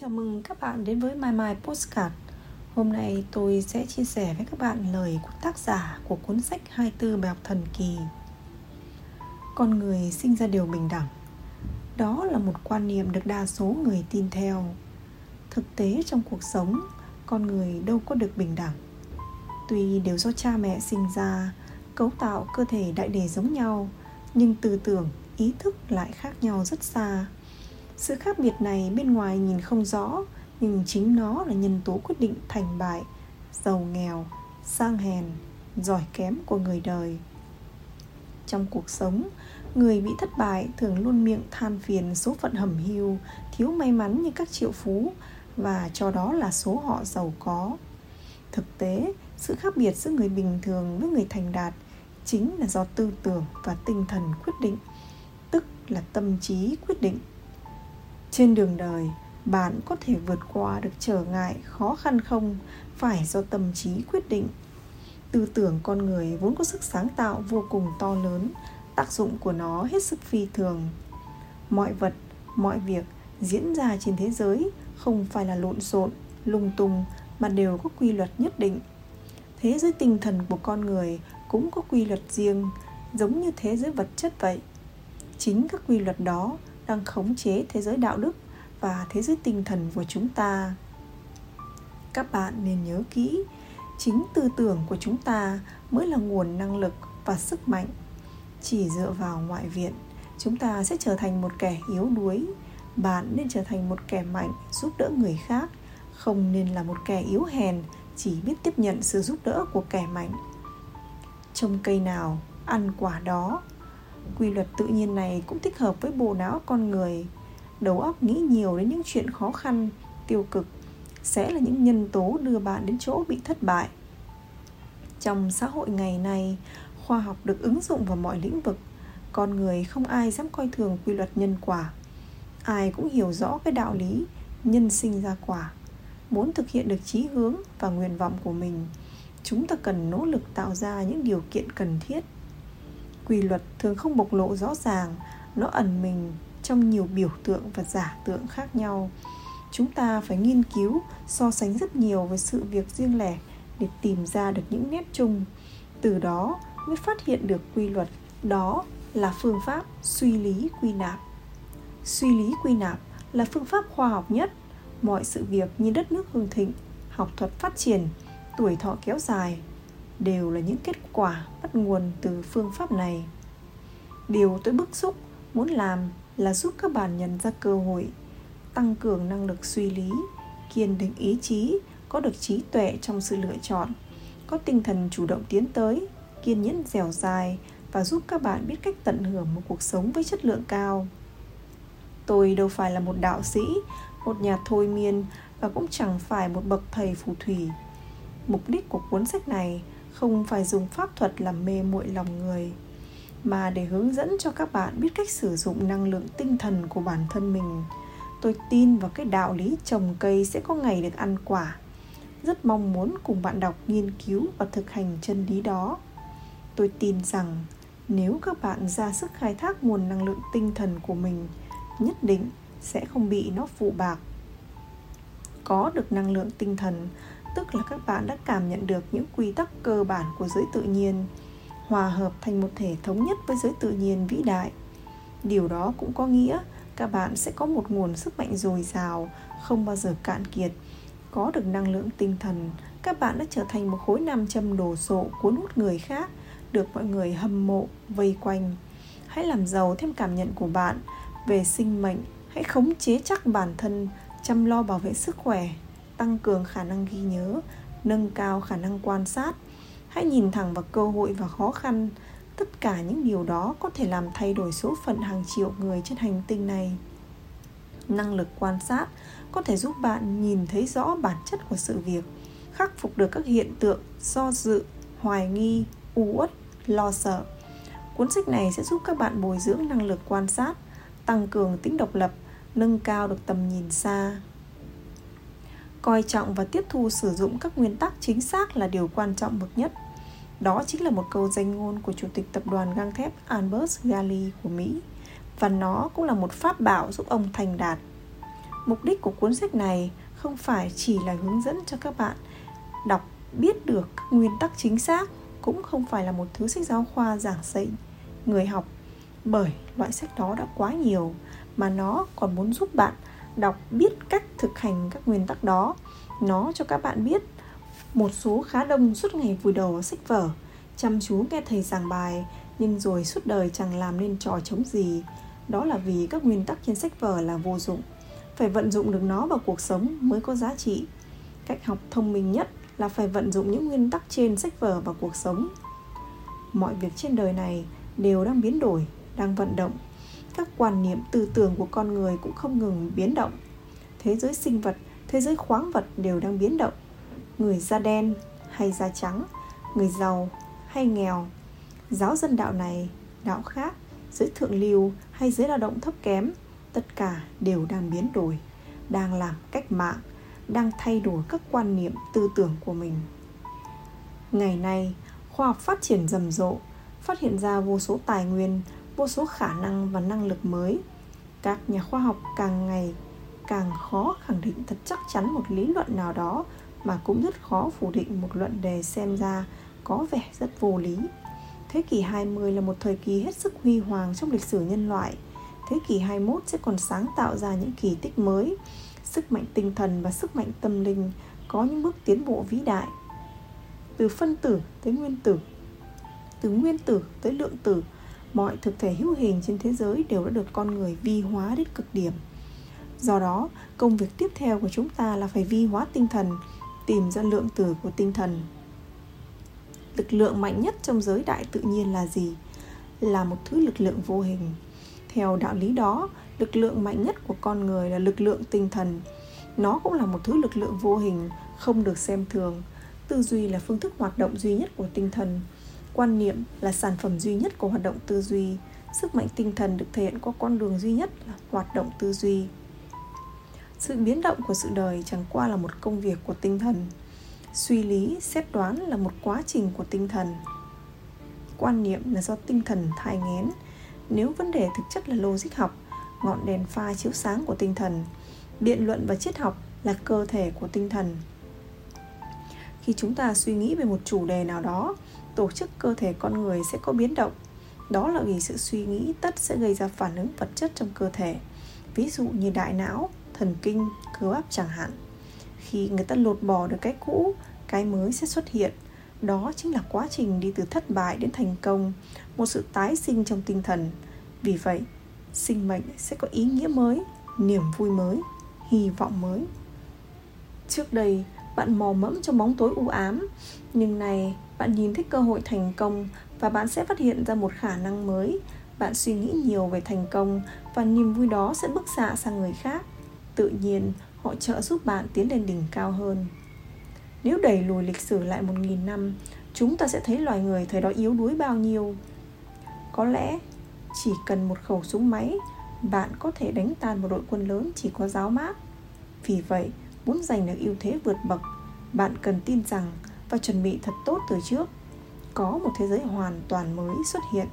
Chào mừng các bạn đến với My My Postcard. Hôm nay tôi sẽ chia sẻ với các bạn lời của tác giả của cuốn sách 24 bài học thần kỳ Con người sinh ra đều bình đẳng. Đó là một quan niệm được đa số người tin theo. Thực tế trong cuộc sống, con người đâu có được bình đẳng. Tuy đều do cha mẹ sinh ra, cấu tạo cơ thể đại đề giống nhau Nhưng tư tưởng, ý thức lại khác nhau rất xa sự khác biệt này bên ngoài nhìn không rõ, nhưng chính nó là nhân tố quyết định thành bại, giàu nghèo, sang hèn, giỏi kém của người đời. Trong cuộc sống, người bị thất bại thường luôn miệng than phiền số phận hầm hiu thiếu may mắn như các triệu phú, và cho đó là số họ giàu có. Thực tế, sự khác biệt giữa người bình thường với người thành đạt chính là do tư tưởng và tinh thần quyết định, tức là tâm trí quyết định trên đường đời, bạn có thể vượt qua được trở ngại, khó khăn không? Phải do tâm trí quyết định. Tư tưởng con người vốn có sức sáng tạo vô cùng to lớn, tác dụng của nó hết sức phi thường. Mọi vật, mọi việc diễn ra trên thế giới không phải là lộn xộn, lung tung mà đều có quy luật nhất định. Thế giới tinh thần của con người cũng có quy luật riêng, giống như thế giới vật chất vậy. Chính các quy luật đó đang khống chế thế giới đạo đức và thế giới tinh thần của chúng ta. Các bạn nên nhớ kỹ, chính tư tưởng của chúng ta mới là nguồn năng lực và sức mạnh. Chỉ dựa vào ngoại viện, chúng ta sẽ trở thành một kẻ yếu đuối. Bạn nên trở thành một kẻ mạnh giúp đỡ người khác, không nên là một kẻ yếu hèn chỉ biết tiếp nhận sự giúp đỡ của kẻ mạnh. Trồng cây nào, ăn quả đó quy luật tự nhiên này cũng thích hợp với bộ não con người. Đầu óc nghĩ nhiều đến những chuyện khó khăn, tiêu cực, sẽ là những nhân tố đưa bạn đến chỗ bị thất bại. Trong xã hội ngày nay, khoa học được ứng dụng vào mọi lĩnh vực. Con người không ai dám coi thường quy luật nhân quả. Ai cũng hiểu rõ cái đạo lý nhân sinh ra quả. Muốn thực hiện được chí hướng và nguyện vọng của mình, chúng ta cần nỗ lực tạo ra những điều kiện cần thiết quy luật thường không bộc lộ rõ ràng, nó ẩn mình trong nhiều biểu tượng và giả tượng khác nhau. Chúng ta phải nghiên cứu, so sánh rất nhiều với sự việc riêng lẻ để tìm ra được những nét chung. Từ đó mới phát hiện được quy luật, đó là phương pháp suy lý quy nạp. Suy lý quy nạp là phương pháp khoa học nhất. Mọi sự việc như đất nước hưng thịnh, học thuật phát triển, tuổi thọ kéo dài đều là những kết quả bắt nguồn từ phương pháp này. Điều tôi bức xúc, muốn làm là giúp các bạn nhận ra cơ hội, tăng cường năng lực suy lý, kiên định ý chí, có được trí tuệ trong sự lựa chọn, có tinh thần chủ động tiến tới, kiên nhẫn dẻo dài và giúp các bạn biết cách tận hưởng một cuộc sống với chất lượng cao. Tôi đâu phải là một đạo sĩ, một nhà thôi miên và cũng chẳng phải một bậc thầy phù thủy. Mục đích của cuốn sách này không phải dùng pháp thuật làm mê muội lòng người, mà để hướng dẫn cho các bạn biết cách sử dụng năng lượng tinh thần của bản thân mình. Tôi tin vào cái đạo lý trồng cây sẽ có ngày được ăn quả. Rất mong muốn cùng bạn đọc nghiên cứu và thực hành chân lý đó. Tôi tin rằng nếu các bạn ra sức khai thác nguồn năng lượng tinh thần của mình, nhất định sẽ không bị nó phụ bạc. Có được năng lượng tinh thần tức là các bạn đã cảm nhận được những quy tắc cơ bản của giới tự nhiên, hòa hợp thành một thể thống nhất với giới tự nhiên vĩ đại. Điều đó cũng có nghĩa các bạn sẽ có một nguồn sức mạnh dồi dào, không bao giờ cạn kiệt, có được năng lượng tinh thần. Các bạn đã trở thành một khối nam châm đồ sộ cuốn hút người khác, được mọi người hâm mộ, vây quanh. Hãy làm giàu thêm cảm nhận của bạn về sinh mệnh, hãy khống chế chắc bản thân, chăm lo bảo vệ sức khỏe tăng cường khả năng ghi nhớ, nâng cao khả năng quan sát. Hãy nhìn thẳng vào cơ hội và khó khăn. Tất cả những điều đó có thể làm thay đổi số phận hàng triệu người trên hành tinh này. Năng lực quan sát có thể giúp bạn nhìn thấy rõ bản chất của sự việc, khắc phục được các hiện tượng do dự, hoài nghi, u uất, lo sợ. Cuốn sách này sẽ giúp các bạn bồi dưỡng năng lực quan sát, tăng cường tính độc lập, nâng cao được tầm nhìn xa coi trọng và tiếp thu sử dụng các nguyên tắc chính xác là điều quan trọng bậc nhất. Đó chính là một câu danh ngôn của chủ tịch tập đoàn gang thép Albert Gali của Mỹ, và nó cũng là một pháp bảo giúp ông thành đạt. Mục đích của cuốn sách này không phải chỉ là hướng dẫn cho các bạn đọc biết được các nguyên tắc chính xác, cũng không phải là một thứ sách giáo khoa giảng dạy người học, bởi loại sách đó đã quá nhiều mà nó còn muốn giúp bạn đọc, biết cách thực hành các nguyên tắc đó. Nó cho các bạn biết một số khá đông suốt ngày vùi đầu vào sách vở, chăm chú nghe thầy giảng bài, nhưng rồi suốt đời chẳng làm nên trò chống gì. Đó là vì các nguyên tắc trên sách vở là vô dụng. Phải vận dụng được nó vào cuộc sống mới có giá trị. Cách học thông minh nhất là phải vận dụng những nguyên tắc trên sách vở vào cuộc sống. Mọi việc trên đời này đều đang biến đổi, đang vận động các quan niệm tư tưởng của con người cũng không ngừng biến động. Thế giới sinh vật, thế giới khoáng vật đều đang biến động. Người da đen hay da trắng, người giàu hay nghèo. Giáo dân đạo này, đạo khác, giới thượng lưu hay giới lao động thấp kém, tất cả đều đang biến đổi, đang làm cách mạng, đang thay đổi các quan niệm tư tưởng của mình. Ngày nay, khoa học phát triển rầm rộ, phát hiện ra vô số tài nguyên vô số khả năng và năng lực mới các nhà khoa học càng ngày càng khó khẳng định thật chắc chắn một lý luận nào đó mà cũng rất khó phủ định một luận đề xem ra có vẻ rất vô lý. Thế kỷ 20 là một thời kỳ hết sức huy hoàng trong lịch sử nhân loại. Thế kỷ 21 sẽ còn sáng tạo ra những kỳ tích mới. Sức mạnh tinh thần và sức mạnh tâm linh có những bước tiến bộ vĩ đại. Từ phân tử tới nguyên tử, từ nguyên tử tới lượng tử, mọi thực thể hữu hình trên thế giới đều đã được con người vi hóa đến cực điểm. Do đó, công việc tiếp theo của chúng ta là phải vi hóa tinh thần, tìm ra lượng tử của tinh thần. Lực lượng mạnh nhất trong giới đại tự nhiên là gì? Là một thứ lực lượng vô hình. Theo đạo lý đó, lực lượng mạnh nhất của con người là lực lượng tinh thần. Nó cũng là một thứ lực lượng vô hình, không được xem thường. Tư duy là phương thức hoạt động duy nhất của tinh thần. Quan niệm là sản phẩm duy nhất của hoạt động tư duy. Sức mạnh tinh thần được thể hiện qua con đường duy nhất là hoạt động tư duy. Sự biến động của sự đời chẳng qua là một công việc của tinh thần. Suy lý, xét đoán là một quá trình của tinh thần. Quan niệm là do tinh thần thai nghén. Nếu vấn đề thực chất là logic học, ngọn đèn pha chiếu sáng của tinh thần, biện luận và triết học là cơ thể của tinh thần. Khi chúng ta suy nghĩ về một chủ đề nào đó tổ chức cơ thể con người sẽ có biến động đó là vì sự suy nghĩ tất sẽ gây ra phản ứng vật chất trong cơ thể ví dụ như đại não thần kinh, cơ bắp chẳng hạn. Khi người ta lột bỏ được cái cũ, cái mới sẽ xuất hiện. Đó chính là quá trình đi từ thất bại đến thành công, một sự tái sinh trong tinh thần. Vì vậy, sinh mệnh sẽ có ý nghĩa mới, niềm vui mới, hy vọng mới. Trước đây, bạn mò mẫm trong bóng tối u ám, nhưng này bạn nhìn thấy cơ hội thành công và bạn sẽ phát hiện ra một khả năng mới. Bạn suy nghĩ nhiều về thành công và niềm vui đó sẽ bức xạ sang người khác. Tự nhiên, họ trợ giúp bạn tiến lên đỉnh cao hơn. Nếu đẩy lùi lịch sử lại một nghìn năm, chúng ta sẽ thấy loài người thời đó yếu đuối bao nhiêu. Có lẽ chỉ cần một khẩu súng máy, bạn có thể đánh tan một đội quân lớn chỉ có giáo mát vì vậy, muốn giành được ưu thế vượt bậc, bạn cần tin rằng và chuẩn bị thật tốt từ trước. Có một thế giới hoàn toàn mới xuất hiện.